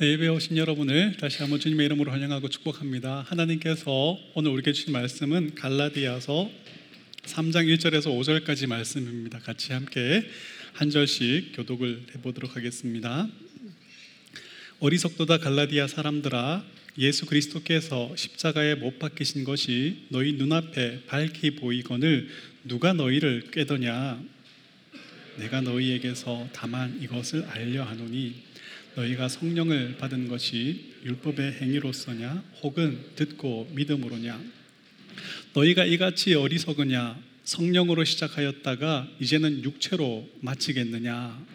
네, 예배 오신 여러분을 다시 한번 주님의 이름으로 환영하고 축복합니다. 하나님께서 오늘 우리에게 주신 말씀은 갈라디아서 3장 1절에서 5절까지 말씀입니다. 같이 함께 한 절씩 교독을 해보도록 하겠습니다. 어리석도다 갈라디아 사람들아 예수 그리스도께서 십자가에 못 박히신 것이 너희 눈앞에 밝히 보이거늘 누가 너희를 꾀더냐 내가 너희에게서 다만 이것을 알려 하노니 너희가 성령을 받은 것이 율법의 행위로서냐 혹은 듣고 믿음으로냐? 너희가 이같이 어리석으냐 성령으로 시작하였다가 이제는 육체로 마치겠느냐?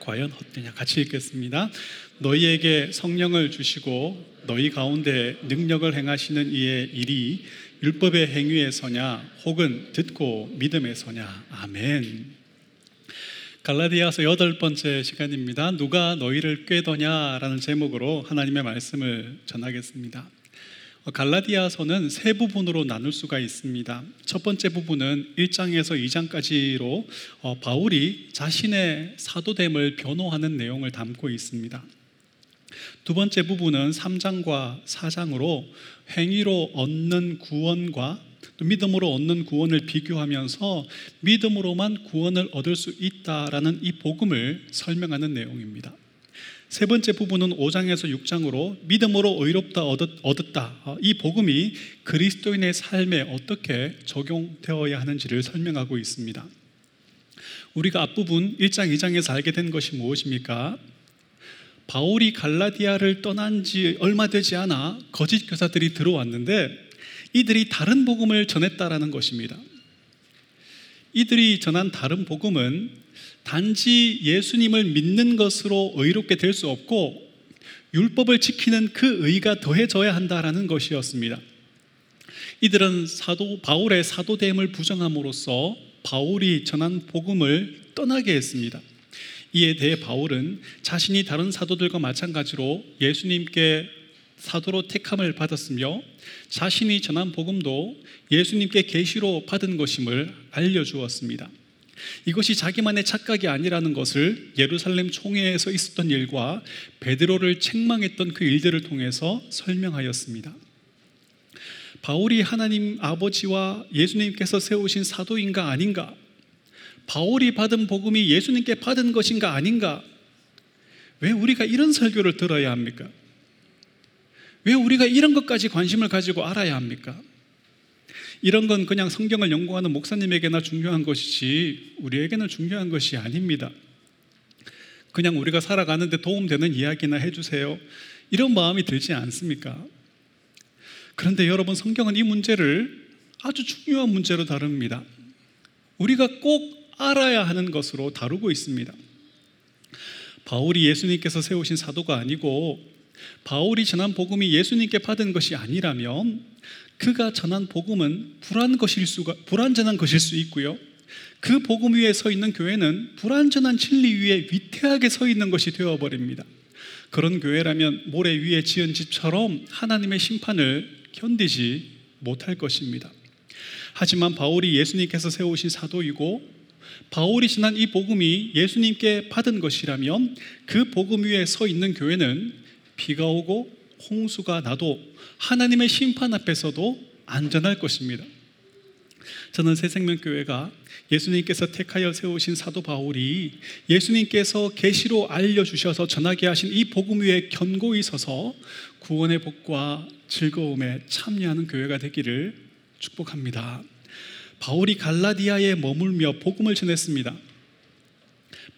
과연 헛되냐? 같이 읽겠습니다. 너희에게 성령을 주시고 너희 가운데 능력을 행하시는 이의 일이 율법의 행위에서냐 혹은 듣고 믿음에서냐? 아멘 갈라디아서 여덟 번째 시간입니다. 누가 너희를 꾀더냐라는 제목으로 하나님의 말씀을 전하겠습니다. 어, 갈라디아서는 세 부분으로 나눌 수가 있습니다. 첫 번째 부분은 1장에서 2장까지로 어, 바울이 자신의 사도됨을 변호하는 내용을 담고 있습니다. 두 번째 부분은 3장과 4장으로 행위로 얻는 구원과 또 믿음으로 얻는 구원을 비교하면서 믿음으로만 구원을 얻을 수 있다라는 이 복음을 설명하는 내용입니다. 세 번째 부분은 5장에서 6장으로 믿음으로 의롭다 얻었다. 어, 이 복음이 그리스도인의 삶에 어떻게 적용되어야 하는지를 설명하고 있습니다. 우리가 앞부분 1장, 2장에서 알게 된 것이 무엇입니까? 바울이 갈라디아를 떠난 지 얼마 되지 않아 거짓 교사들이 들어왔는데 이들이 다른 복음을 전했다라는 것입니다. 이들이 전한 다른 복음은 단지 예수님을 믿는 것으로 의롭게 될 수 없고 율법을 지키는 그 의가 더해져야 한다라는 것이었습니다. 이들은 사도 바울의 사도됨을 부정함으로써 바울이 전한 복음을 떠나게 했습니다. 이에 대해 바울은 자신이 다른 사도들과 마찬가지로 예수님께 사도로 택함을 받았으며 자신이 전한 복음도 예수님께 계시로 받은 것임을 알려주었습니다. 이것이 자기만의 착각이 아니라는 것을 예루살렘 총회에서 있었던 일과 베드로를 책망했던 그 일들을 통해서 설명하였습니다. 바울이 하나님 아버지와 예수님께서 세우신 사도인가 아닌가? 바울이 받은 복음이 예수님께 받은 것인가 아닌가? 왜 우리가 이런 설교를 들어야 합니까? 왜 우리가 이런 것까지 관심을 가지고 알아야 합니까? 이런 건 그냥 성경을 연구하는 목사님에게나 중요한 것이지 우리에게는 중요한 것이 아닙니다. 그냥 우리가 살아가는데 도움되는 이야기나 해주세요. 이런 마음이 들지 않습니까? 그런데 여러분, 성경은 이 문제를 아주 중요한 문제로 다룹니다. 우리가 꼭 알아야 하는 것으로 다루고 있습니다. 바울이 예수님께서 세우신 사도가 아니고 바울이 전한 복음이 예수님께 받은 것이 아니라면 그가 전한 복음은 불안 것일 수가 불완전한 것일 수 있고요. 그 복음 위에 서 있는 교회는 불완전한 진리 위에 위태하게 서 있는 것이 되어 버립니다. 그런 교회라면 모래 위에 지은 집처럼 하나님의 심판을 견디지 못할 것입니다. 하지만 바울이 예수님께서 세우신 사도이고 바울이 지난 이 복음이 예수님께 받은 것이라면 그 복음 위에 서 있는 교회는 비가 오고 홍수가 나도 하나님의 심판 앞에서도 안전할 것입니다. 저는 새생명교회가 예수님께서 택하여 세우신 사도 바울이 예수님께서 계시로 알려주셔서 전하게 하신 이 복음 위에 견고히 서서 구원의 복과 즐거움에 참여하는 교회가 되기를 축복합니다. 바울이 갈라디아에 머물며 복음을 전했습니다.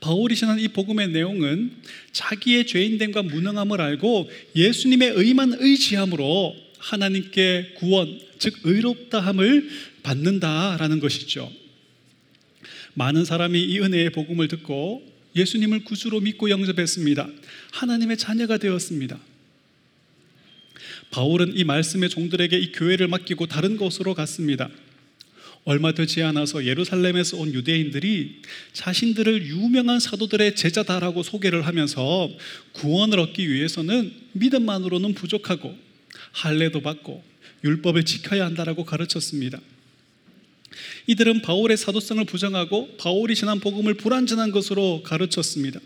바울이 전한 이 복음의 내용은 자기의 죄인됨과 무능함을 알고 예수님의 의만 의지함으로 하나님께 구원, 즉 의롭다함을 받는다라는 것이죠. 많은 사람이 이 은혜의 복음을 듣고 예수님을 구주로 믿고 영접했습니다. 하나님의 자녀가 되었습니다. 바울은 이 말씀의 종들에게 이 교회를 맡기고 다른 곳으로 갔습니다. 얼마 되지 않아서 예루살렘에서 온 유대인들이 자신들을 유명한 사도들의 제자다라고 소개를 하면서 구원을 얻기 위해서는 믿음만으로는 부족하고 할례도 받고 율법을 지켜야 한다라고 가르쳤습니다. 이들은 바울의 사도성을 부정하고 바울이 전한 복음을 불완전한 것으로 가르쳤습니다.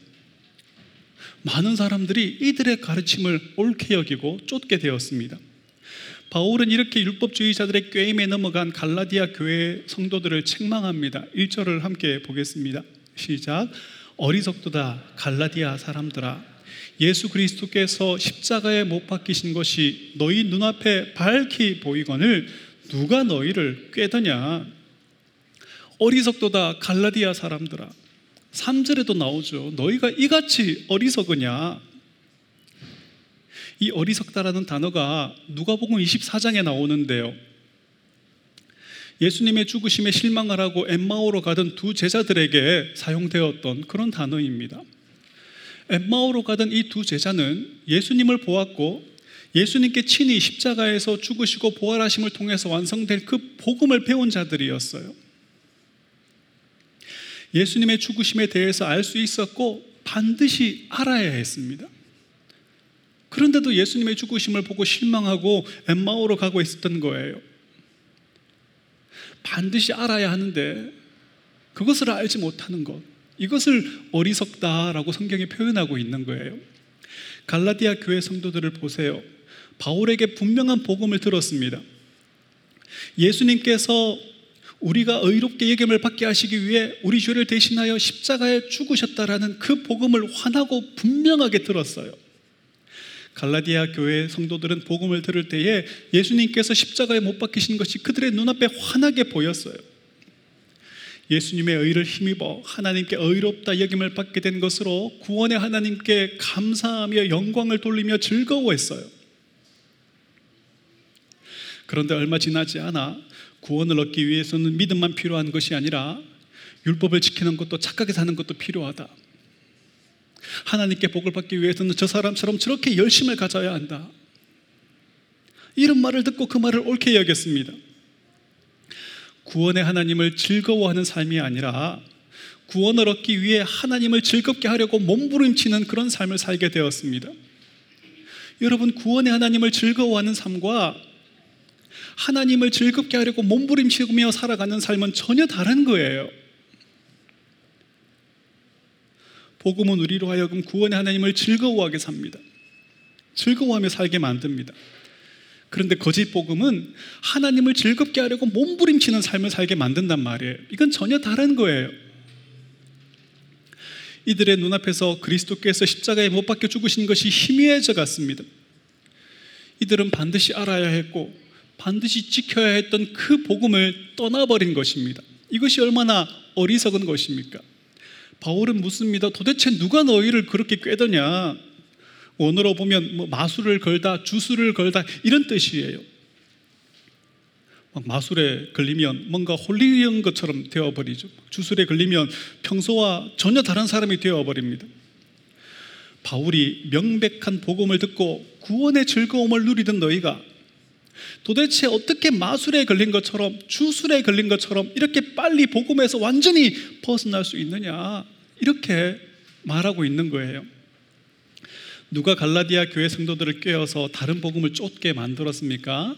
많은 사람들이 이들의 가르침을 옳게 여기고 쫓게 되었습니다. 바울은 이렇게 율법주의자들의 꾀임에 넘어간 갈라디아 교회 성도들을 책망합니다. 1절을 함께 보겠습니다. 시작. 어리석도다 갈라디아 사람들아 예수 그리스도께서 십자가에 못 박히신 것이 너희 눈앞에 밝히 보이거늘 누가 너희를 꾀더냐 어리석도다 갈라디아 사람들아 3절에도 나오죠 너희가 이같이 어리석으냐 이 어리석다라는 단어가 누가복음 24장에 나오는데요 예수님의 죽으심에 실망을 하고 엠마오로 가던 두 제자들에게 사용되었던 그런 단어입니다. 엠마오로 가던 이 두 제자는 예수님을 보았고 예수님께 친히 십자가에서 죽으시고 부활하심을 통해서 완성될 그 복음을 배운 자들이었어요. 예수님의 죽으심에 대해서 알 수 있었고 반드시 알아야 했습니다. 그런데도 예수님의 죽으심을 보고 실망하고 엠마오로 가고 있었던 거예요. 반드시 알아야 하는데 그것을 알지 못하는 것. 이것을 어리석다라고 성경이 표현하고 있는 거예요. 갈라디아 교회 성도들을 보세요. 바울에게 분명한 복음을 들었습니다. 예수님께서 우리가 의롭게 예금을 받게 하시기 위해 우리 죄를 대신하여 십자가에 죽으셨다라는 그 복음을 환하고 분명하게 들었어요. 갈라디아 교회 성도들은 복음을 들을 때에 예수님께서 십자가에 못 박히신 것이 그들의 눈앞에 환하게 보였어요. 예수님의 의를 힘입어 하나님께 의롭다 여김을 받게 된 것으로 구원의 하나님께 감사하며 영광을 돌리며 즐거워했어요. 그런데 얼마 지나지 않아 구원을 얻기 위해서는 믿음만 필요한 것이 아니라 율법을 지키는 것도 착하게 사는 것도 필요하다. 하나님께 복을 받기 위해서는 저 사람처럼 저렇게 열심을 가져야 한다. 이런 말을 듣고 그 말을 옳게 여겼습니다. 구원의 하나님을 즐거워하는 삶이 아니라 구원을 얻기 위해 하나님을 즐겁게 하려고 몸부림치는 그런 삶을 살게 되었습니다. 여러분, 구원의 하나님을 즐거워하는 삶과 하나님을 즐겁게 하려고 몸부림치며 살아가는 삶은 전혀 다른 거예요. 복음은 우리로 하여금 구원의 하나님을 즐거워하게 삽니다. 즐거워하며 살게 만듭니다. 그런데 거짓 복음은 하나님을 즐겁게 하려고 몸부림치는 삶을 살게 만든단 말이에요. 이건 전혀 다른 거예요. 이들의 눈앞에서 그리스도께서 십자가에 못 박혀 죽으신 것이 희미해져 갔습니다. 이들은 반드시 알아야 했고 반드시 지켜야 했던 그 복음을 떠나버린 것입니다. 이것이 얼마나 어리석은 것입니까? 바울은 묻습니다. 도대체 누가 너희를 그렇게 꿰더냐? 원어로 보면 뭐 마술을 걸다, 주술을 걸다 이런 뜻이에요. 마술에 걸리면 뭔가 홀리는 것처럼 되어버리죠. 주술에 걸리면 평소와 전혀 다른 사람이 되어버립니다. 바울이 명백한 복음을 듣고 구원의 즐거움을 누리던 너희가 도대체 어떻게 마술에 걸린 것처럼 주술에 걸린 것처럼 이렇게 빨리 복음에서 완전히 벗어날 수 있느냐 이렇게 말하고 있는 거예요. 누가 갈라디아 교회 성도들을 꿰어서 다른 복음을 쫓게 만들었습니까?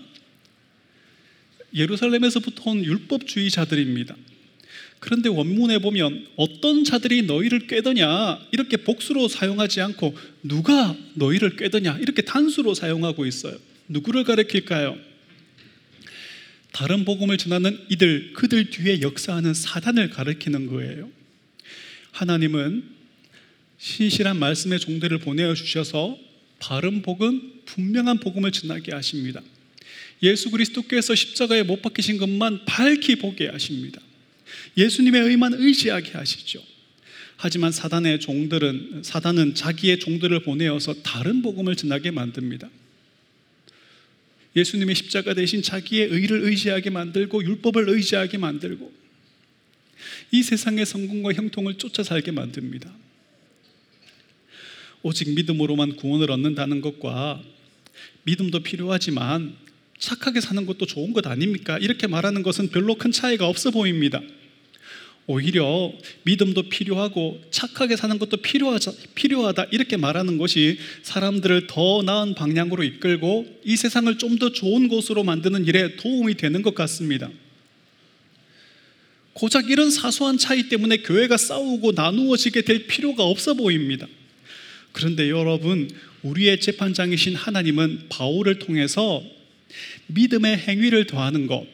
예루살렘에서부터 온 율법주의자들입니다. 그런데 원문에 보면 어떤 자들이 너희를 꿰더냐 이렇게 복수로 사용하지 않고 누가 너희를 꿰더냐 이렇게 단수로 사용하고 있어요. 누구를 가리킬까요? 다른 복음을 전하는 이들 그들 뒤에 역사하는 사단을 가리키는 거예요. 하나님은 신실한 말씀의 종들을 보내어 주셔서 바른 복음, 분명한 복음을 전하게 하십니다. 예수 그리스도께서 십자가에 못 박히신 것만 밝히 보게 하십니다. 예수님의 의만 의지하게 하시죠. 하지만 사단의 종들은 사단은 자기의 종들을 보내어서 다른 복음을 전하게 만듭니다. 예수님의 십자가 대신 자기의 의를 의지하게 만들고 율법을 의지하게 만들고 이 세상의 성공과 형통을 쫓아 살게 만듭니다. 오직 믿음으로만 구원을 얻는다는 것과 믿음도 필요하지만 착하게 사는 것도 좋은 것 아닙니까? 이렇게 말하는 것은 별로 큰 차이가 없어 보입니다. 오히려 믿음도 필요하고 착하게 사는 것도 필요하자, 필요하다 이렇게 말하는 것이 사람들을 더 나은 방향으로 이끌고 이 세상을 좀 더 좋은 곳으로 만드는 일에 도움이 되는 것 같습니다. 고작 이런 사소한 차이 때문에 교회가 싸우고 나누어지게 될 필요가 없어 보입니다. 그런데 여러분, 우리의 재판장이신 하나님은 바울을 통해서 믿음의 행위를 더하는 것,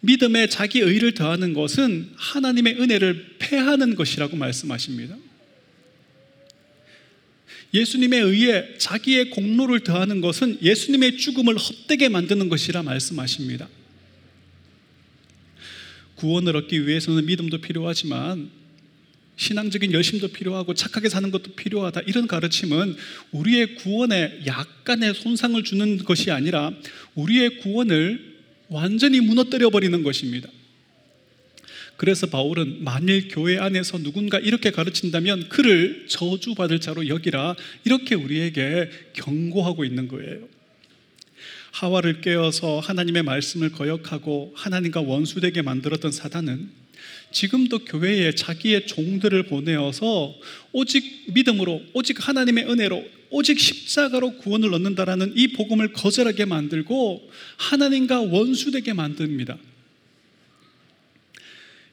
믿음에 자기 의를 더하는 것은 하나님의 은혜를 패하는 것이라고 말씀하십니다. 예수님에 의해 자기의 공로를 더하는 것은 예수님의 죽음을 헛되게 만드는 것이라 말씀하십니다. 구원을 얻기 위해서는 믿음도 필요하지만 신앙적인 열심도 필요하고 착하게 사는 것도 필요하다. 이런 가르침은 우리의 구원에 약간의 손상을 주는 것이 아니라 우리의 구원을 완전히 무너뜨려 버리는 것입니다. 그래서 바울은 만일 교회 안에서 누군가 이렇게 가르친다면 그를 저주받을 자로 여기라 이렇게 우리에게 경고하고 있는 거예요. 하와를 깨어서 하나님의 말씀을 거역하고 하나님과 원수되게 만들었던 사단은 지금도 교회에 자기의 종들을 보내어서 오직 믿음으로, 오직 하나님의 은혜로, 오직 십자가로 구원을 얻는다라는 이 복음을 거절하게 만들고 하나님과 원수되게 만듭니다.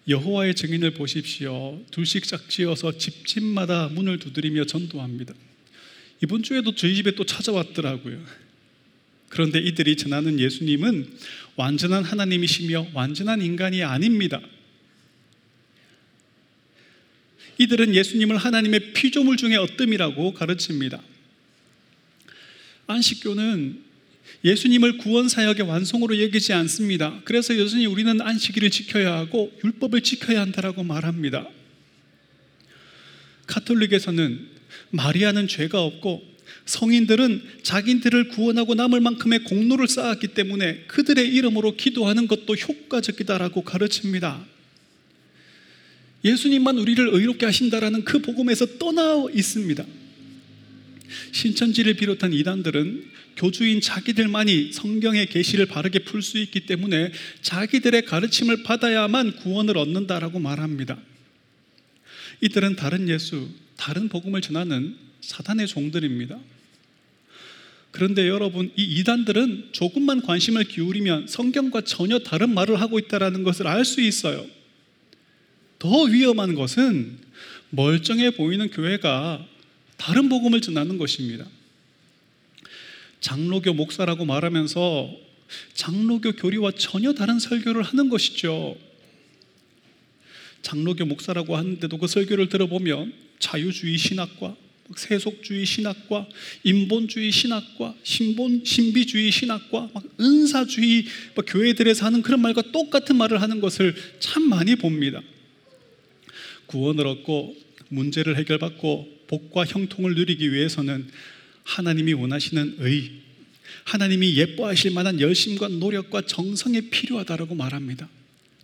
여호와의 증인을 보십시오. 둘씩 짝지어서 집집마다 문을 두드리며 전도합니다. 이번 주에도 저희 집에 또 찾아왔더라고요. 그런데 이들이 전하는 예수님은 완전한 하나님이시며 완전한 인간이 아닙니다. 이들은 예수님을 하나님의 피조물 중에 어뜸이라고 가르칩니다. 안식교는 예수님을 구원 사역의 완성으로 여기지 않습니다. 그래서 여전히 우리는 안식일을 지켜야 하고 율법을 지켜야 한다라고 말합니다. 카톨릭에서는 마리아는 죄가 없고 성인들은 자기들을 구원하고 남을 만큼의 공로를 쌓았기 때문에 그들의 이름으로 기도하는 것도 효과적이다라고 가르칩니다. 예수님만 우리를 의롭게 하신다라는 그 복음에서 떠나 있습니다. 신천지를 비롯한 이단들은 교주인 자기들만이 성경의 계시를 바르게 풀 수 있기 때문에 자기들의 가르침을 받아야만 구원을 얻는다라고 말합니다. 이들은 다른 예수, 다른 복음을 전하는 사단의 종들입니다. 그런데 여러분, 이 이단들은 조금만 관심을 기울이면 성경과 전혀 다른 말을 하고 있다는 것을 알 수 있어요. 더 위험한 것은 멀쩡해 보이는 교회가 다른 복음을 전하는 것입니다. 장로교 목사라고 말하면서 장로교 교리와 전혀 다른 설교를 하는 것이죠. 장로교 목사라고 하는데도 그 설교를 들어보면 자유주의 신학과 세속주의 신학과 인본주의 신학과 신본 신비주의 신학과 막 은사주의 교회들에서 하는 그런 말과 똑같은 말을 하는 것을 참 많이 봅니다. 구원을 얻고 문제를 해결받고 복과 형통을 누리기 위해서는 하나님이 원하시는 의, 하나님이 예뻐하실 만한 열심과 노력과 정성이 필요하다라고 말합니다.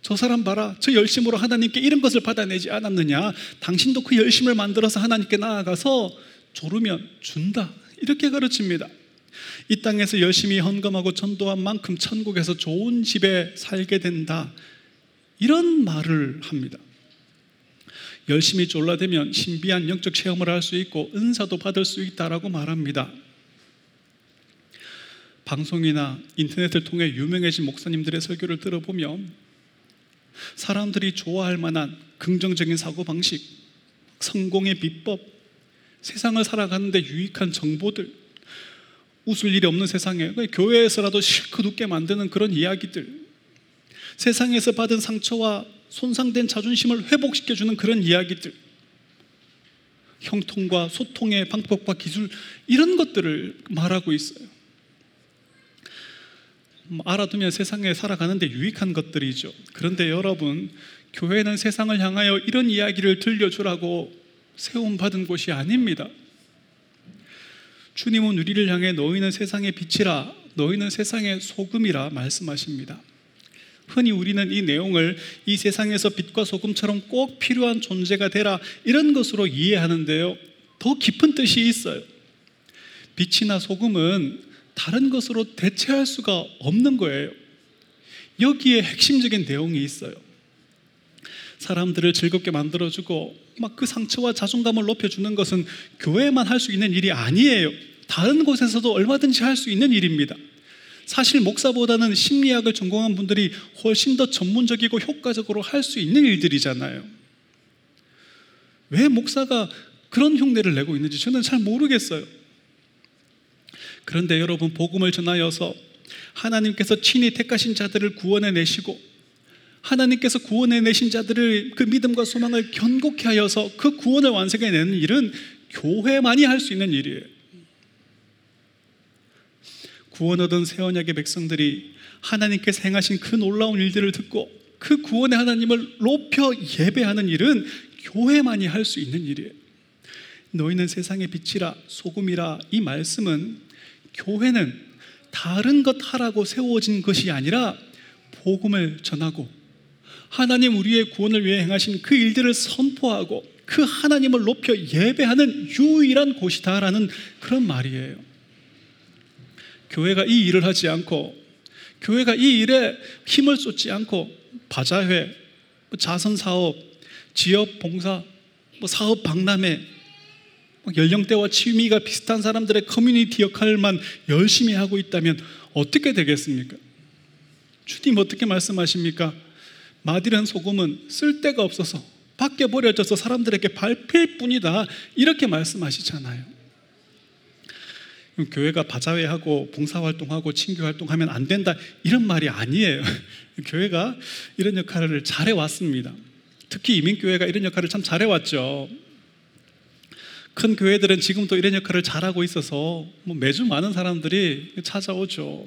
저 사람 봐라. 저 열심으로 하나님께 이런 것을 받아내지 않았느냐. 당신도 그 열심을 만들어서 하나님께 나아가서 조르면 준다. 이렇게 가르칩니다. 이 땅에서 열심히 헌금하고 전도한 만큼 천국에서 좋은 집에 살게 된다. 이런 말을 합니다. 열심히 졸라대면 신비한 영적 체험을 할 수 있고 은사도 받을 수 있다라고 말합니다. 방송이나 인터넷을 통해 유명해진 목사님들의 설교를 들어보면 사람들이 좋아할 만한 긍정적인 사고방식, 성공의 비법, 세상을 살아가는데 유익한 정보들, 웃을 일이 없는 세상에 교회에서라도 실컷 웃게 만드는 그런 이야기들, 세상에서 받은 상처와 손상된 자존심을 회복시켜주는 그런 이야기들, 형통과 소통의 방법과 기술, 이런 것들을 말하고 있어요. 음, 알아두면 세상에 살아가는데 유익한 것들이죠. 그런데 여러분, 교회는 세상을 향하여 이런 이야기를 들려주라고 세움받은 곳이 아닙니다. 주님은 우리를 향해 너희는 세상의 빛이라, 너희는 세상의 소금이라 말씀하십니다. 흔히 우리는 이 내용을 이 세상에서 빛과 소금처럼 꼭 필요한 존재가 되라 이런 것으로 이해하는데요. 더 깊은 뜻이 있어요. 빛이나 소금은 다른 것으로 대체할 수가 없는 거예요. 여기에 핵심적인 내용이 있어요. 사람들을 즐겁게 만들어주고 막 그 상처와 자존감을 높여주는 것은 교회만 할 수 있는 일이 아니에요. 다른 곳에서도 얼마든지 할 수 있는 일입니다. 사실 목사보다는 심리학을 전공한 분들이 훨씬 더 전문적이고 효과적으로 할 수 있는 일들이잖아요. 왜 목사가 그런 흉내를 내고 있는지 저는 잘 모르겠어요. 그런데 여러분, 복음을 전하여서 하나님께서 친히 택하신 자들을 구원해 내시고 하나님께서 구원해 내신 자들을 그 믿음과 소망을 견고케 하여서 그 구원을 완성해 내는 일은 교회만이 할 수 있는 일이에요. 구원 얻은 새 언약의 백성들이 하나님께서 행하신 그 놀라운 일들을 듣고 그 구원의 하나님을 높여 예배하는 일은 교회만이 할 수 있는 일이에요. 너희는 세상의 빛이라 소금이라 이 말씀은 교회는 다른 것 하라고 세워진 것이 아니라 복음을 전하고 하나님 우리의 구원을 위해 행하신 그 일들을 선포하고 그 하나님을 높여 예배하는 유일한 곳이다라는 그런 말이에요. 교회가 이 일을 하지 않고 교회가 이 일에 힘을 쏟지 않고 바자회, 뭐 자선 사업, 지역 봉사, 뭐 사업 박람회, 뭐 연령대와 취미가 비슷한 사람들의 커뮤니티 역할만 열심히 하고 있다면 어떻게 되겠습니까? 주님 어떻게 말씀하십니까? 마디란 소금은 쓸데가 없어서 밖에 버려져서 사람들에게 밟힐 뿐이다. 이렇게 말씀하시잖아요. 교회가 바자회하고 봉사활동하고 친교활동하면 안 된다. 이런 말이 아니에요. 교회가 이런 역할을 잘해왔습니다. 특히 이민교회가 이런 역할을 참 잘해왔죠. 큰 교회들은 지금도 이런 역할을 잘하고 있어서 뭐 매주 많은 사람들이 찾아오죠.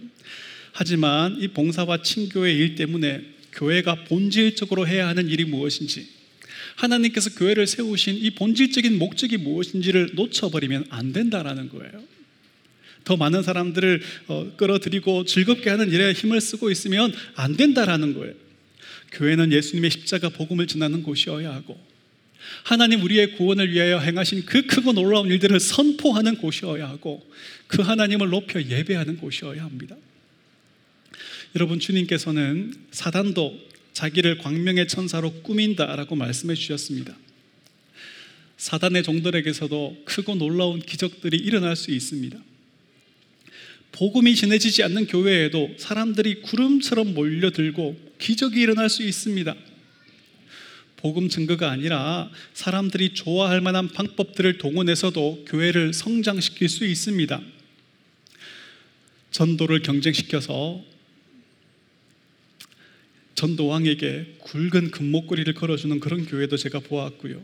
하지만 이 봉사와 친교의 일 때문에 교회가 본질적으로 해야 하는 일이 무엇인지, 하나님께서 교회를 세우신 이 본질적인 목적이 무엇인지를 놓쳐버리면 안 된다라는 거예요. 더 많은 사람들을 어, 끌어들이고 즐겁게 하는 일에 힘을 쓰고 있으면 안 된다라는 거예요. 교회는 예수님의 십자가 복음을 전하는 곳이어야 하고 하나님 우리의 구원을 위하여 행하신 그 크고 놀라운 일들을 선포하는 곳이어야 하고 그 하나님을 높여 예배하는 곳이어야 합니다. 여러분 주님께서는 사단도 자기를 광명의 천사로 꾸민다라고 말씀해 주셨습니다. 사단의 종들에게서도 크고 놀라운 기적들이 일어날 수 있습니다. 복음이 전해지지 않는 교회에도 사람들이 구름처럼 몰려들고 기적이 일어날 수 있습니다. 복음 증거가 아니라 사람들이 좋아할 만한 방법들을 동원해서도 교회를 성장시킬 수 있습니다. 전도를 경쟁시켜서 전도왕에게 굵은 금목걸이를 걸어주는 그런 교회도 제가 보았고요.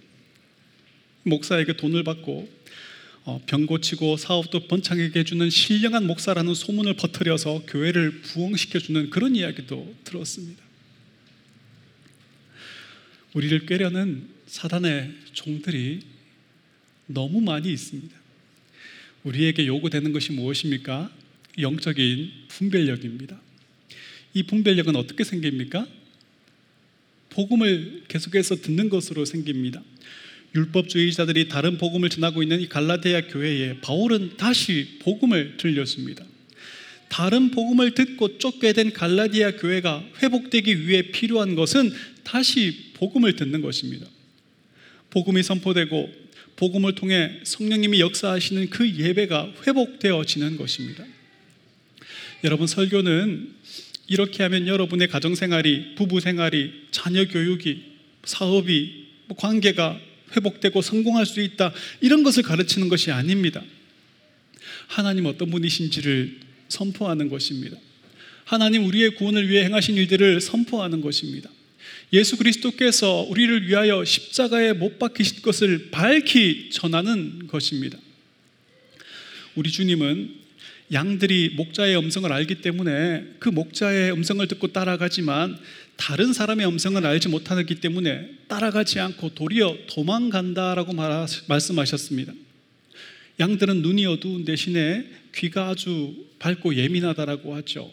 목사에게 돈을 받고 어, 병 고치고 사업도 번창하게 해주는 신령한 목사라는 소문을 퍼뜨려서 교회를 부흥시켜주는 그런 이야기도 들었습니다. 우리를 꾀려는 사단의 종들이 너무 많이 있습니다. 우리에게 요구되는 것이 무엇입니까? 영적인 분별력입니다. 이 분별력은 어떻게 생깁니까? 복음을 계속해서 듣는 것으로 생깁니다. 율법주의자들이 다른 복음을 전하고 있는 이 갈라디아 교회에 바울은 다시 복음을 들렸습니다. 다른 복음을 듣고 쫓게 된 갈라디아 교회가 회복되기 위해 필요한 것은 다시 복음을 듣는 것입니다. 복음이 선포되고 복음을 통해 성령님이 역사하시는 그 예배가 회복되어지는 것입니다. 여러분 설교는 이렇게 하면 여러분의 가정 생활이, 부부 생활이, 자녀 교육이, 사업이, 뭐 관계가 회복되고 성공할 수 있다. 이런 것을 가르치는 것이 아닙니다. 하나님 어떤 분이신지를 선포하는 것입니다. 하나님 우리의 구원을 위해 행하신 일들을 선포하는 것입니다. 예수 그리스도께서 우리를 위하여 십자가에 못 박히신 것을 밝히 전하는 것입니다. 우리 주님은 양들이 목자의 음성을 알기 때문에 그 목자의 음성을 듣고 따라가지만 다른 사람의 음성을 알지 못하기 때문에 따라가지 않고 도리어 도망간다라고 말씀하셨습니다. 양들은 눈이 어두운 대신에 귀가 아주 밝고 예민하다라고 하죠.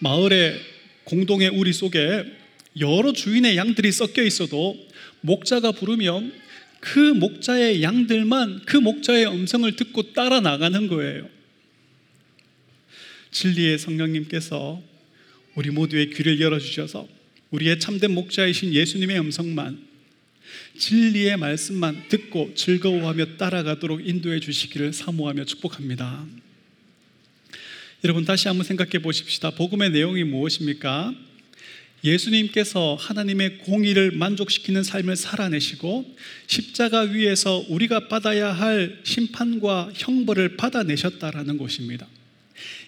마을의 공동의 우리 속에 여러 주인의 양들이 섞여 있어도 목자가 부르면 그 목자의 양들만 그 목자의 음성을 듣고 따라 나가는 거예요. 진리의 성령님께서 우리 모두의 귀를 열어주셔서 우리의 참된 목자이신 예수님의 음성만 진리의 말씀만 듣고 즐거워하며 따라가도록 인도해 주시기를 사모하며 축복합니다. 여러분 다시 한번 생각해 보십시다. 복음의 내용이 무엇입니까? 예수님께서 하나님의 공의를 만족시키는 삶을 살아내시고 십자가 위에서 우리가 받아야 할 심판과 형벌을 받아내셨다라는 것입니다.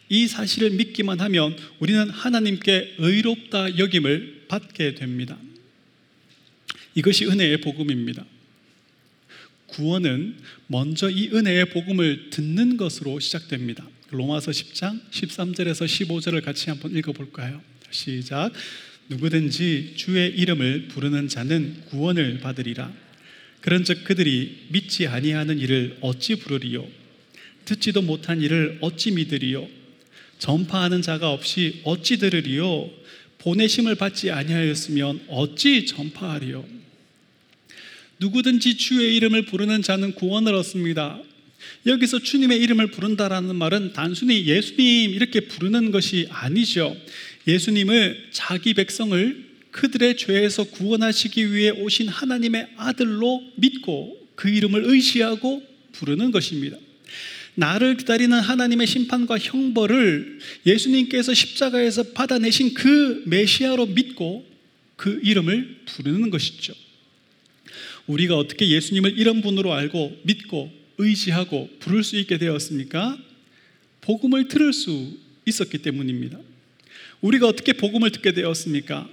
이 사실을 믿기만 하면 우리는 하나님께 의롭다 여김을 받게 됩니다. 이것이 은혜의 복음입니다. 구원은 먼저 이 은혜의 복음을 듣는 것으로 시작됩니다. 로마서 10장 13절에서 15절을 같이 한번 읽어볼까요? 시작. 누구든지 주의 이름을 부르는 자는 구원을 받으리라. 그런즉 그들이 믿지 아니하는 일을 어찌 부르리요? 듣지도 못한 일을 어찌 믿으리요? 전파하는 자가 없이 어찌 들으리요? 보내심을 받지 아니하였으면 어찌 전파하리요? 누구든지 주의 이름을 부르는 자는 구원을 얻습니다. 여기서 주님의 이름을 부른다라는 말은 단순히 예수님 이렇게 부르는 것이 아니죠. 예수님을 자기 백성을 그들의 죄에서 구원하시기 위해 오신 하나님의 아들로 믿고 그 이름을 의시하고 부르는 것입니다. 나를 기다리는 하나님의 심판과 형벌을 예수님께서 십자가에서 받아내신 그 메시아로 믿고 그 이름을 부르는 것이죠. 우리가 어떻게 예수님을 이런 분으로 알고 믿고 의지하고 부를 수 있게 되었습니까? 복음을 들을 수 있었기 때문입니다. 우리가 어떻게 복음을 듣게 되었습니까?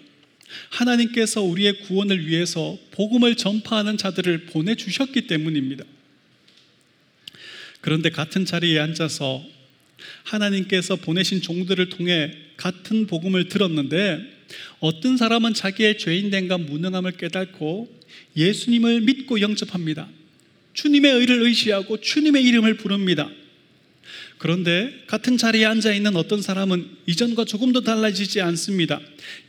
하나님께서 우리의 구원을 위해서 복음을 전파하는 자들을 보내주셨기 때문입니다. 그런데 같은 자리에 앉아서 하나님께서 보내신 종들을 통해 같은 복음을 들었는데 어떤 사람은 자기의 죄인됨과 무능함을 깨닫고 예수님을 믿고 영접합니다. 주님의 의를 의시하고 주님의 이름을 부릅니다. 그런데 같은 자리에 앉아 있는 어떤 사람은 이전과 조금도 달라지지 않습니다.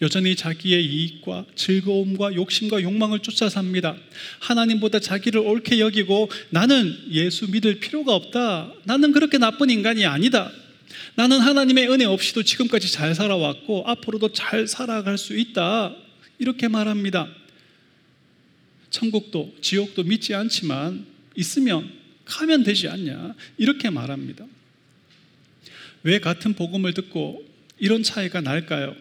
여전히 자기의 이익과 즐거움과 욕심과 욕망을 쫓아 삽니다. 하나님보다 자기를 옳게 여기고 나는 예수 믿을 필요가 없다. 나는 그렇게 나쁜 인간이 아니다. 나는 하나님의 은혜 없이도 지금까지 잘 살아왔고 앞으로도 잘 살아갈 수 있다. 이렇게 말합니다. 천국도 지옥도 믿지 않지만 있으면 가면 되지 않냐. 이렇게 말합니다. 왜 같은 복음을 듣고 이런 차이가 날까요?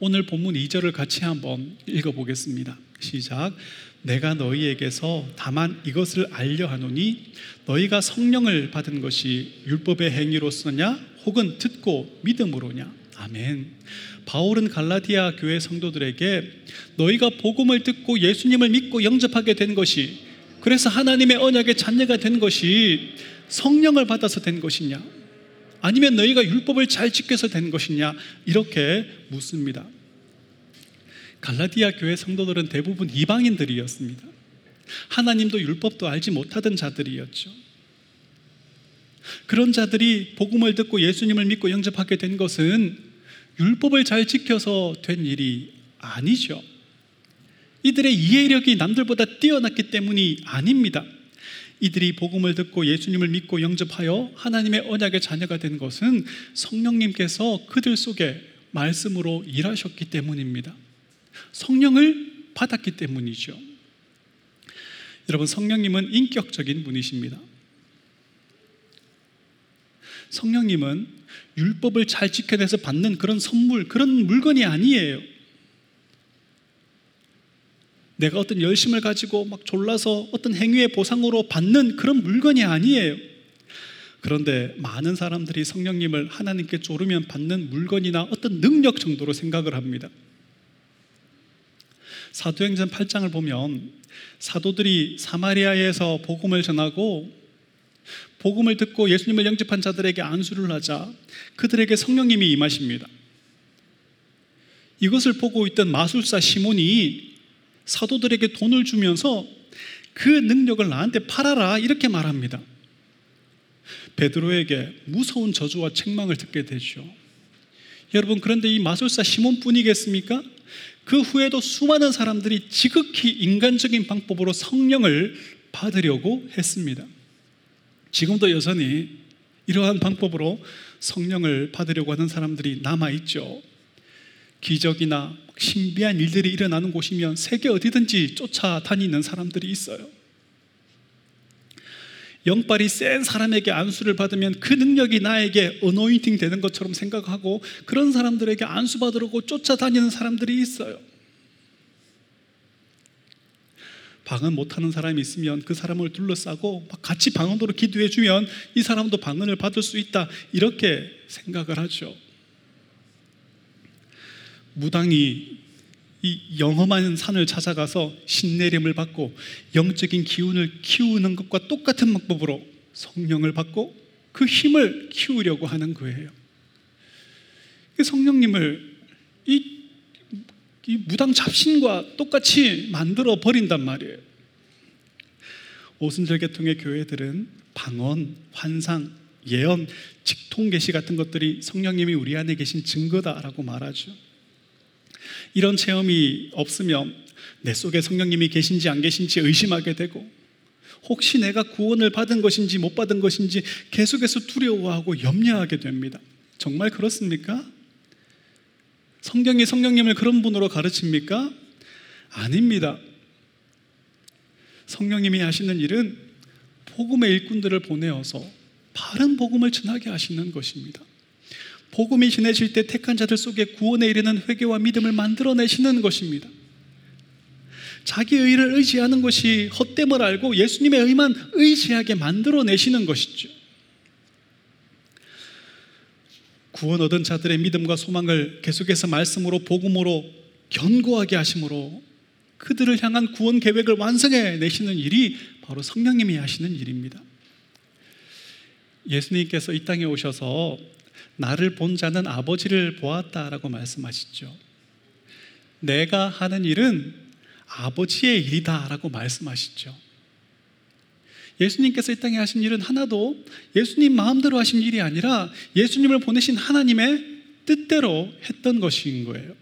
오늘 본문 2절을 같이 한번 읽어보겠습니다. 시작. 내가 너희에게서 다만 이것을 알려 하노니 너희가 성령을 받은 것이 율법의 행위로서냐 혹은 듣고 믿음으로냐. 아멘. 바울은 갈라디아 교회 성도들에게 너희가 복음을 듣고 예수님을 믿고 영접하게 된 것이 그래서 하나님의 언약의 자녀가 된 것이 성령을 받아서 된 것이냐 아니면 너희가 율법을 잘 지켜서 된 것이냐 이렇게 묻습니다. 갈라디아 교회 성도들은 대부분 이방인들이었습니다. 하나님도 율법도 알지 못하던 자들이었죠. 그런 자들이 복음을 듣고 예수님을 믿고 영접하게 된 것은 율법을 잘 지켜서 된 일이 아니죠. 이들의 이해력이 남들보다 뛰어났기 때문이 아닙니다. 이들이 복음을 듣고 예수님을 믿고 영접하여 하나님의 언약의 자녀가 된 것은 성령님께서 그들 속에 말씀으로 일하셨기 때문입니다. 성령을 받았기 때문이죠. 여러분, 성령님은 인격적인 분이십니다. 성령님은 율법을 잘 지켜내서 받는 그런 선물, 그런 물건이 아니에요. 내가 어떤 열심을 가지고 막 졸라서 어떤 행위의 보상으로 받는 그런 물건이 아니에요. 그런데 많은 사람들이 성령님을 하나님께 조르면 받는 물건이나 어떤 능력 정도로 생각을 합니다. 사도행전 8장을 보면 사도들이 사마리아에서 복음을 전하고 복음을 듣고 예수님을 영접한 자들에게 안수를 하자 그들에게 성령님이 임하십니다. 이것을 보고 있던 마술사 시몬이 사도들에게 돈을 주면서 그 능력을 나한테 팔아라 이렇게 말합니다. 베드로에게 무서운 저주와 책망을 듣게 되죠. 여러분 그런데 이 마술사 시몬뿐이겠습니까? 그 후에도 수많은 사람들이 지극히 인간적인 방법으로 성령을 받으려고 했습니다. 지금도 여전히 이러한 방법으로 성령을 받으려고 하는 사람들이 남아 있죠. 기적이나 신비한 일들이 일어나는 곳이면 세계 어디든지 쫓아다니는 사람들이 있어요. 영빨이 센 사람에게 안수를 받으면 그 능력이 나에게 어노인팅 되는 것처럼 생각하고 그런 사람들에게 안수 받으려고 쫓아다니는 사람들이 있어요. 방언 못하는 사람이 있으면 그 사람을 둘러싸고 같이 방언으로 기도해 주면 이 사람도 방언을 받을 수 있다 이렇게 생각을 하죠. 무당이 이 영험한 산을 찾아가서 신내림을 받고 영적인 기운을 키우는 것과 똑같은 방법으로 성령을 받고 그 힘을 키우려고 하는 거예요. 성령님을 이 이 무당 잡신과 똑같이 만들어 버린단 말이에요. 오순절 계통의 교회들은 방언, 환상, 예언, 직통 계시 같은 것들이 성령님이 우리 안에 계신 증거다라고 말하죠. 이런 체험이 없으면 내 속에 성령님이 계신지 안 계신지 의심하게 되고 혹시 내가 구원을 받은 것인지 못 받은 것인지 계속해서 두려워하고 염려하게 됩니다. 정말 그렇습니까? 성경이 성령님을 그런 분으로 가르칩니까? 아닙니다. 성령님이 하시는 일은 복음의 일꾼들을 보내어서 바른 복음을 전하게 하시는 것입니다. 복음이 전해질 때 택한 자들 속에 구원에 이르는 회개와 믿음을 만들어내시는 것입니다. 자기 의를 의지하는 것이 헛됨을 알고 예수님의 의만 의지하게 만들어내시는 것이죠. 구원 얻은 자들의 믿음과 소망을 계속해서 말씀으로 복음으로 견고하게 하심으로 그들을 향한 구원 계획을 완성해 내시는 일이 바로 성령님이 하시는 일입니다. 예수님께서 이 땅에 오셔서 나를 본 자는 아버지를 보았다라고 말씀하시죠. 내가 하는 일은 아버지의 일이다라고 말씀하시죠. 예수님께서 이 땅에 하신 일은 하나도 예수님 마음대로 하신 일이 아니라 예수님을 보내신 하나님의 뜻대로 했던 것인 거예요.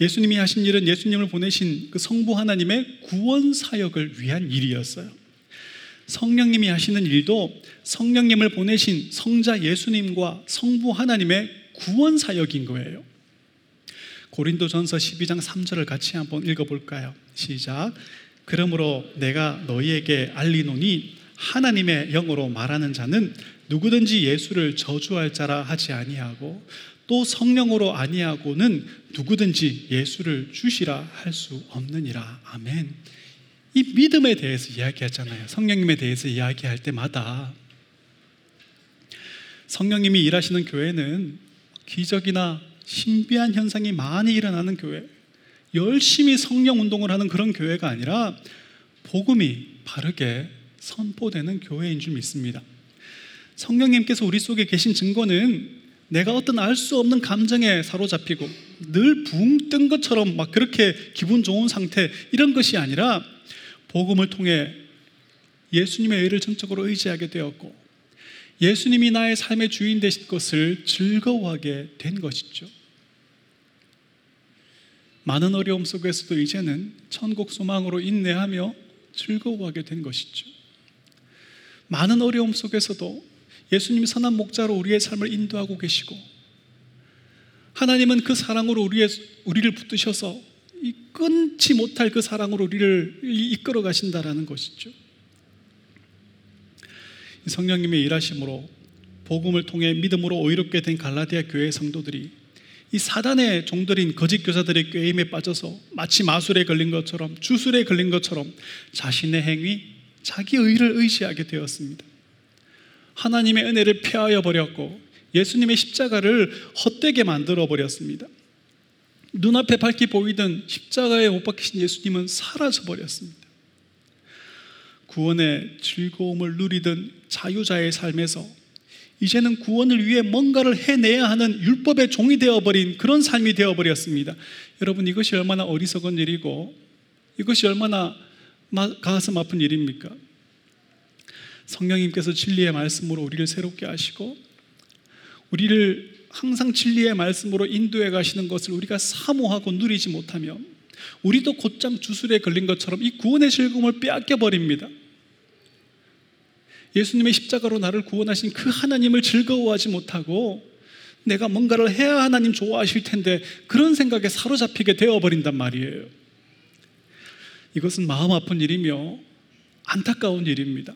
예수님이 하신 일은 예수님을 보내신 그 성부 하나님의 구원 사역을 위한 일이었어요. 성령님이 하시는 일도 성령님을 보내신 성자 예수님과 성부 하나님의 구원 사역인 거예요. 고린도전서 12장 3절을 같이 한번 읽어 볼까요? 시작. 그러므로 내가 너희에게 알리노니 하나님의 영으로 말하는 자는 누구든지 예수를 저주할 자라 하지 아니하고 또 성령으로 아니하고는 누구든지 예수를 주시라 할 수 없느니라. 아멘. 이 믿음에 대해서 이야기하잖아요. 성령님에 대해서 이야기할 때마다 성령님이 일하시는 교회는 기적이나 신비한 현상이 많이 일어나는 교회, 열심히 성령 운동을 하는 그런 교회가 아니라 복음이 바르게 선포되는 교회인 줄 믿습니다. 성령님께서 우리 속에 계신 증거는 내가 어떤 알 수 없는 감정에 사로잡히고 늘 붕 뜬 것처럼 막 그렇게 기분 좋은 상태 이런 것이 아니라 복음을 통해 예수님의 의를 전적으로 의지하게 되었고 예수님이 나의 삶의 주인 되신 것을 즐거워하게 된 것이죠. 많은 어려움 속에서도 이제는 천국 소망으로 인내하며 즐거워하게 된 것이죠. 많은 어려움 속에서도 예수님이 선한 목자로 우리의 삶을 인도하고 계시고 하나님은 그 사랑으로 우리의, 우리를 붙드셔서 끊지 못할 그 사랑으로 우리를 이끌어 가신다라는 것이죠. 성령님의 일하심으로 복음을 통해 믿음으로 오이롭게 된 갈라디아 교회 성도들이 이 사단의 종들인 거짓 교사들의 꾀임에 빠져서 마치 마술에 걸린 것처럼 주술에 걸린 것처럼 자신의 행위, 자기 의를 의지하게 되었습니다. 하나님의 은혜를 폐하여 버렸고 예수님의 십자가를 헛되게 만들어 버렸습니다. 눈앞에 밝게 보이던 십자가에 못 박히신 예수님은 사라져 버렸습니다. 구원의 즐거움을 누리던 자유자의 삶에서 이제는 구원을 위해 뭔가를 해내야 하는 율법의 종이 되어버린 그런 삶이 되어버렸습니다. 여러분 이것이 얼마나 어리석은 일이고 이것이 얼마나 가슴 아픈 일입니까? 성령님께서 진리의 말씀으로 우리를 새롭게 하시고 우리를 항상 진리의 말씀으로 인도해 가시는 것을 우리가 사모하고 누리지 못하면 우리도 곧장 주술에 걸린 것처럼 이 구원의 즐거움을 빼앗겨 버립니다. 예수님의 십자가로 나를 구원하신 그 하나님을 즐거워하지 못하고 내가 뭔가를 해야 하나님 좋아하실 텐데 그런 생각에 사로잡히게 되어 버린단 말이에요. 이것은 마음 아픈 일이며 안타까운 일입니다.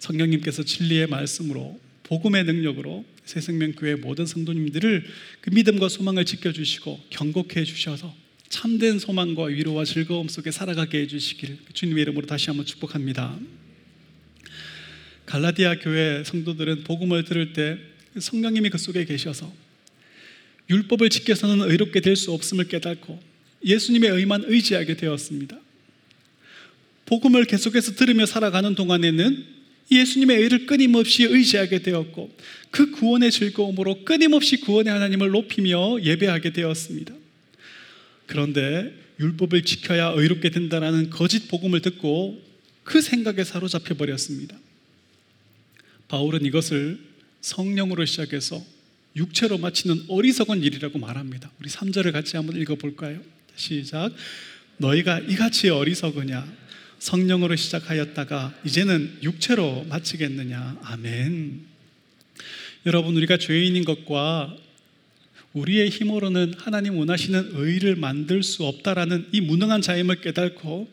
성령님께서 진리의 말씀으로 복음의 능력으로 새생명교회 모든 성도님들을 그 믿음과 소망을 지켜주시고 경고해 주셔서 참된 소망과 위로와 즐거움 속에 살아가게 해주시길 주님의 이름으로 다시 한번 축복합니다. 갈라디아 교회 성도들은 복음을 들을 때 성령님이 그 속에 계셔서 율법을 지켜서는 의롭게 될 수 없음을 깨닫고 예수님의 의만 의지하게 되었습니다. 복음을 계속해서 들으며 살아가는 동안에는 예수님의 의를 끊임없이 의지하게 되었고 그 구원의 즐거움으로 끊임없이 구원의 하나님을 높이며 예배하게 되었습니다. 그런데 율법을 지켜야 의롭게 된다라는 거짓 복음을 듣고 그 생각에 사로잡혀 버렸습니다. 바울은 이것을 성령으로 시작해서 육체로 마치는 어리석은 일이라고 말합니다. 우리 3절을 같이 한번 읽어 볼까요? 시작. 너희가 이같이 어리석으냐? 성령으로 시작하였다가 이제는 육체로 마치겠느냐? 아멘. 여러분, 우리가 죄인인 것과 우리의 힘으로는 하나님 원하시는 의를 만들 수 없다라는 이 무능한 자임을 깨닫고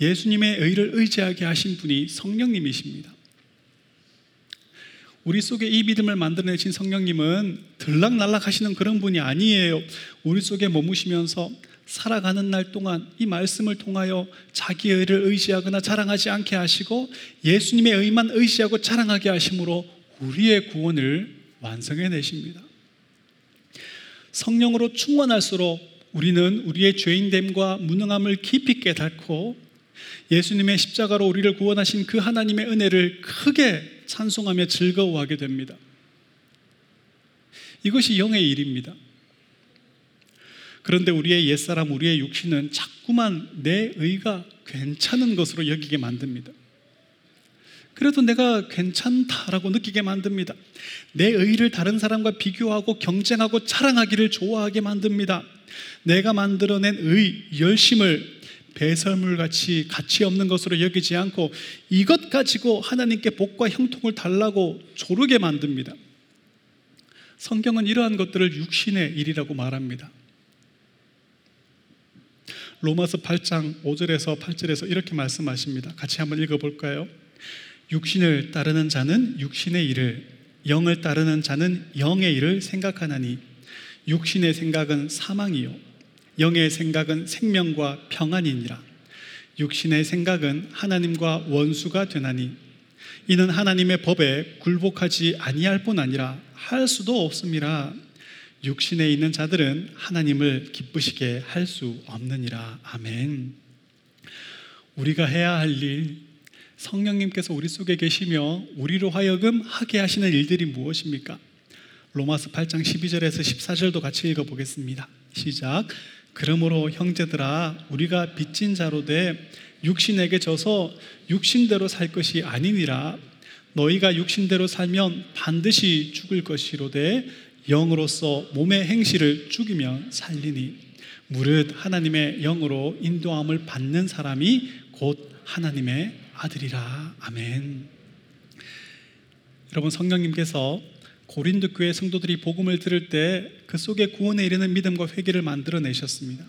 예수님의 의를 의지하게 하신 분이 성령님이십니다. 우리 속에 이 믿음을 만들어내신 성령님은 들락날락 하시는 그런 분이 아니에요. 우리 속에 머무시면서 살아가는 날 동안 이 말씀을 통하여 자기 의를 의지하거나 자랑하지 않게 하시고 예수님의 의만 의지하고 자랑하게 하심으로 우리의 구원을 완성해 내십니다. 성령으로 충만할수록 우리는 우리의 죄인됨과 무능함을 깊이 깨닫고 예수님의 십자가로 우리를 구원하신 그 하나님의 은혜를 크게 찬송하며 즐거워하게 됩니다. 이것이 영의 일입니다. 그런데 우리의 옛사람, 우리의 육신은 자꾸만 내 의가 괜찮은 것으로 여기게 만듭니다. 그래도 내가 괜찮다라고 느끼게 만듭니다. 내 의를 다른 사람과 비교하고 경쟁하고 자랑하기를 좋아하게 만듭니다. 내가 만들어낸 의, 열심을 배설물 같이 가치 없는 것으로 여기지 않고 이것 가지고 하나님께 복과 형통을 달라고 조르게 만듭니다. 성경은 이러한 것들을 육신의 일이라고 말합니다. 로마서 8장 5절에서 8절에서 이렇게 말씀하십니다. 같이 한번 읽어볼까요? 육신을 따르는 자는 육신의 일을, 영을 따르는 자는 영의 일을 생각하나니 육신의 생각은 사망이요 영의 생각은 생명과 평안이니라. 육신의 생각은 하나님과 원수가 되나니 이는 하나님의 법에 굴복하지 아니할 뿐 아니라 할 수도 없음이라. 육신에 있는 자들은 하나님을 기쁘시게 할 수 없느니라. 아멘. 우리가 해야 할 일, 성령님께서 우리 속에 계시며 우리로 하여금 하게 하시는 일들이 무엇입니까? 로마서 8장 12절에서 14절도 같이 읽어 보겠습니다. 시작. 그러므로 형제들아 우리가 빚진 자로 돼 육신에게 져서 육신대로 살 것이 아니니라 너희가 육신대로 살면 반드시 죽을 것이로되 영으로서 몸의 행실을 죽이면 살리니 무릇 하나님의 영으로 인도함을 받는 사람이 곧 하나님의 아들이라 아멘. 여러분 성령님께서 고린도 교회 성도들이 복음을 들을 때 그 속에 구원에 이르는 믿음과 회개를 만들어 내셨습니다.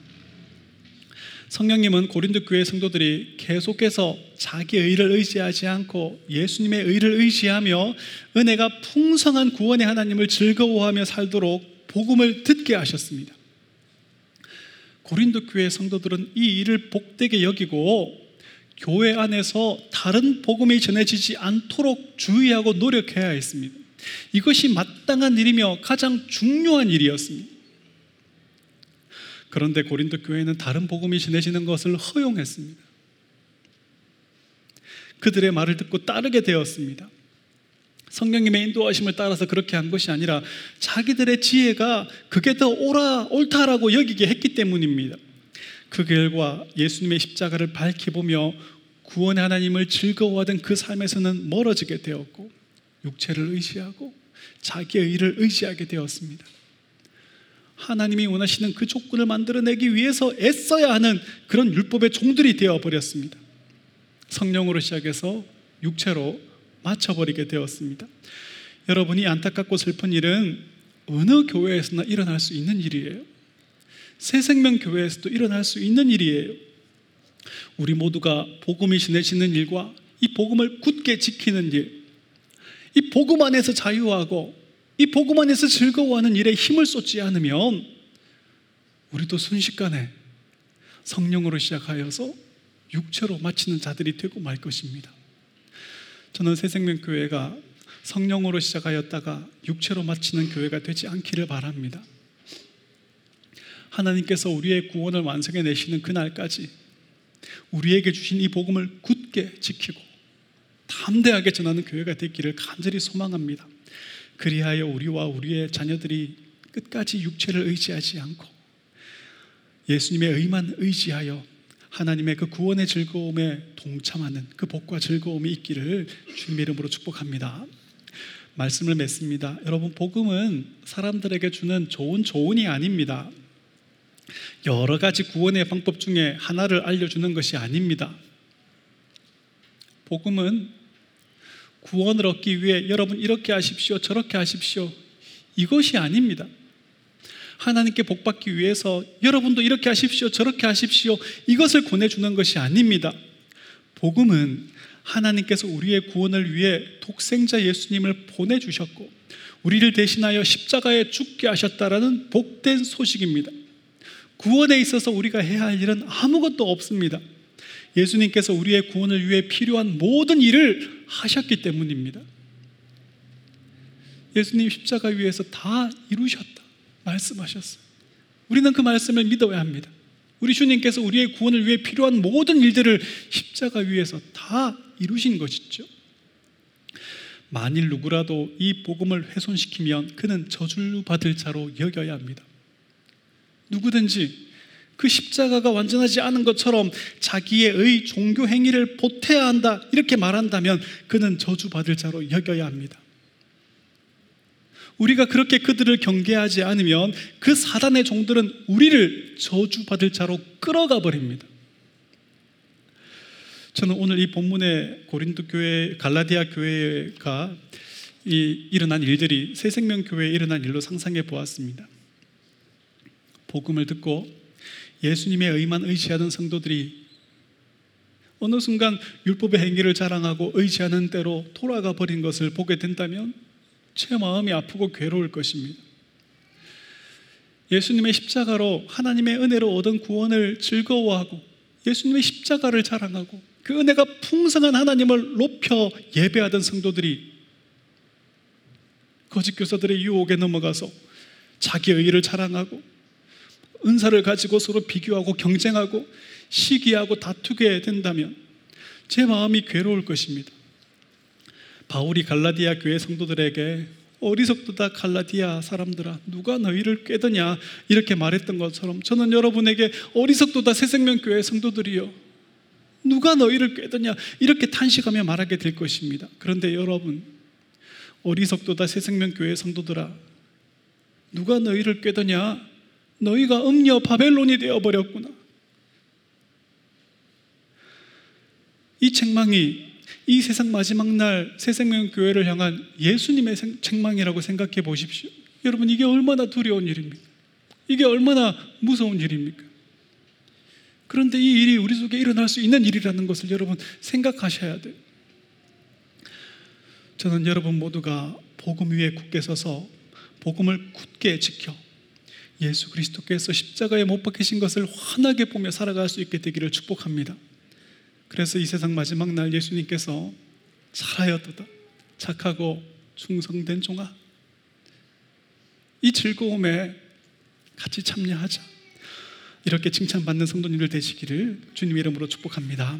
성령님은 고린도 교회 성도들이 계속해서 자기 의를 의지하지 않고 예수님의 의를 의지하며 은혜가 풍성한 구원의 하나님을 즐거워하며 살도록 복음을 듣게 하셨습니다. 고린도 교회 성도들은 이 일을 복되게 여기고 교회 안에서 다른 복음이 전해지지 않도록 주의하고 노력해야 했습니다. 이것이 마땅한 일이며 가장 중요한 일이었습니다. 그런데 고린도 교회는 다른 복음이 전해지는 것을 허용했습니다. 그들의 말을 듣고 따르게 되었습니다. 성령님의 인도하심을 따라서 그렇게 한 것이 아니라 자기들의 지혜가 그게 더 옳아, 옳다라고 여기게 했기 때문입니다. 그 결과 예수님의 십자가를 밝히 보며 구원의 하나님을 즐거워하던 그 삶에서는 멀어지게 되었고 육체를 의지하고 자기의 의를 의지하게 되었습니다. 하나님이 원하시는 그 조건을 만들어내기 위해서 애써야 하는 그런 율법의 종들이 되어 버렸습니다. 성령으로 시작해서 육체로 맞춰버리게 되었습니다. 여러분이 안타깝고 슬픈 일은 어느 교회에서나 일어날 수 있는 일이에요. 새생명 교회에서도 일어날 수 있는 일이에요. 우리 모두가 복음이 전해지는 일과 이 복음을 굳게 지키는 일, 이 복음 안에서 자유하고 이 복음 안에서 즐거워하는 일에 힘을 쏟지 않으면 우리도 순식간에 성령으로 시작하여서 육체로 마치는 자들이 되고 말 것입니다. 저는 새생명교회가 성령으로 시작하였다가 육체로 마치는 교회가 되지 않기를 바랍니다. 하나님께서 우리의 구원을 완성해 내시는 그날까지 우리에게 주신 이 복음을 굳게 지키고 담대하게 전하는 교회가 되기를 간절히 소망합니다. 그리하여 우리와 우리의 자녀들이 끝까지 육체를 의지하지 않고 예수님의 의만 의지하여 하나님의 그 구원의 즐거움에 동참하는 그 복과 즐거움이 있기를 주님의 이름으로 축복합니다. 말씀을 맺습니다. 여러분, 복음은 사람들에게 주는 좋은 조언이 아닙니다. 여러 가지 구원의 방법 중에 하나를 알려주는 것이 아닙니다. 복음은 구원을 얻기 위해 여러분 이렇게 하십시오, 저렇게 하십시오. 이것이 아닙니다. 하나님께 복 받기 위해서 여러분도 이렇게 하십시오, 저렇게 하십시오. 이것을 권해주는 것이 아닙니다. 복음은 하나님께서 우리의 구원을 위해 독생자 예수님을 보내주셨고, 우리를 대신하여 십자가에 죽게 하셨다라는 복된 소식입니다. 구원에 있어서 우리가 해야 할 일은 아무것도 없습니다. 예수님께서 우리의 구원을 위해 필요한 모든 일을 하셨기 때문입니다. 예수님 십자가 위에서 다 이루셨다. 말씀하셨어요. 우리는 그 말씀을 믿어야 합니다. 우리 주님께서 우리의 구원을 위해 필요한 모든 일들을 십자가 위에서 다 이루신 것이죠. 만일 누구라도 이 복음을 훼손시키면 그는 저주받을 자로 여겨야 합니다. 누구든지 그 십자가가 완전하지 않은 것처럼 자기의 의 종교 행위를 보태야 한다 이렇게 말한다면 그는 저주받을 자로 여겨야 합니다. 우리가 그렇게 그들을 경계하지 않으면 그 사단의 종들은 우리를 저주받을 자로 끌어가 버립니다. 저는 오늘 이 본문의 고린도 교회, 갈라디아 교회가 이 일어난 일들이 새 생명 교회에 일어난 일로 상상해 보았습니다. 복음을 듣고 예수님의 의만 의지하는 성도들이 어느 순간 율법의 행위를 자랑하고 의지하는 대로 돌아가 버린 것을 보게 된다면 제 마음이 아프고 괴로울 것입니다. 예수님의 십자가로 하나님의 은혜로 얻은 구원을 즐거워하고 예수님의 십자가를 자랑하고 그 은혜가 풍성한 하나님을 높여 예배하던 성도들이 거짓 교사들의 유혹에 넘어가서 자기 의를 자랑하고 은사를 가지고 서로 비교하고 경쟁하고 시기하고 다투게 된다면 제 마음이 괴로울 것입니다. 바울이 갈라디아 교회 성도들에게 어리석도다 갈라디아 사람들아 누가 너희를 꾀더냐 이렇게 말했던 것처럼 저는 여러분에게 어리석도다 새생명 교회 성도들이요 누가 너희를 꾀더냐 이렇게 탄식하며 말하게 될 것입니다. 그런데 여러분 어리석도다 새생명 교회 성도들아 누가 너희를 꾀더냐 너희가 음녀 바벨론이 되어 버렸구나. 이 책망이 이 세상 마지막 날 새생명 교회를 향한 예수님의 책망이라고 생각해 보십시오. 여러분 이게 얼마나 두려운 일입니까? 이게 얼마나 무서운 일입니까? 그런데 이 일이 우리 속에 일어날 수 있는 일이라는 것을 여러분 생각하셔야 돼요. 저는 여러분 모두가 복음 위에 굳게 서서 복음을 굳게 지켜 예수 그리스도께서 십자가에 못 박히신 것을 환하게 보며 살아갈 수 있게 되기를 축복합니다. 그래서 이 세상 마지막 날 예수님께서 잘하였도다. 착하고 충성된 종아. 이 즐거움에 같이 참여하자. 이렇게 칭찬받는 성도님들 되시기를 주님 이름으로 축복합니다.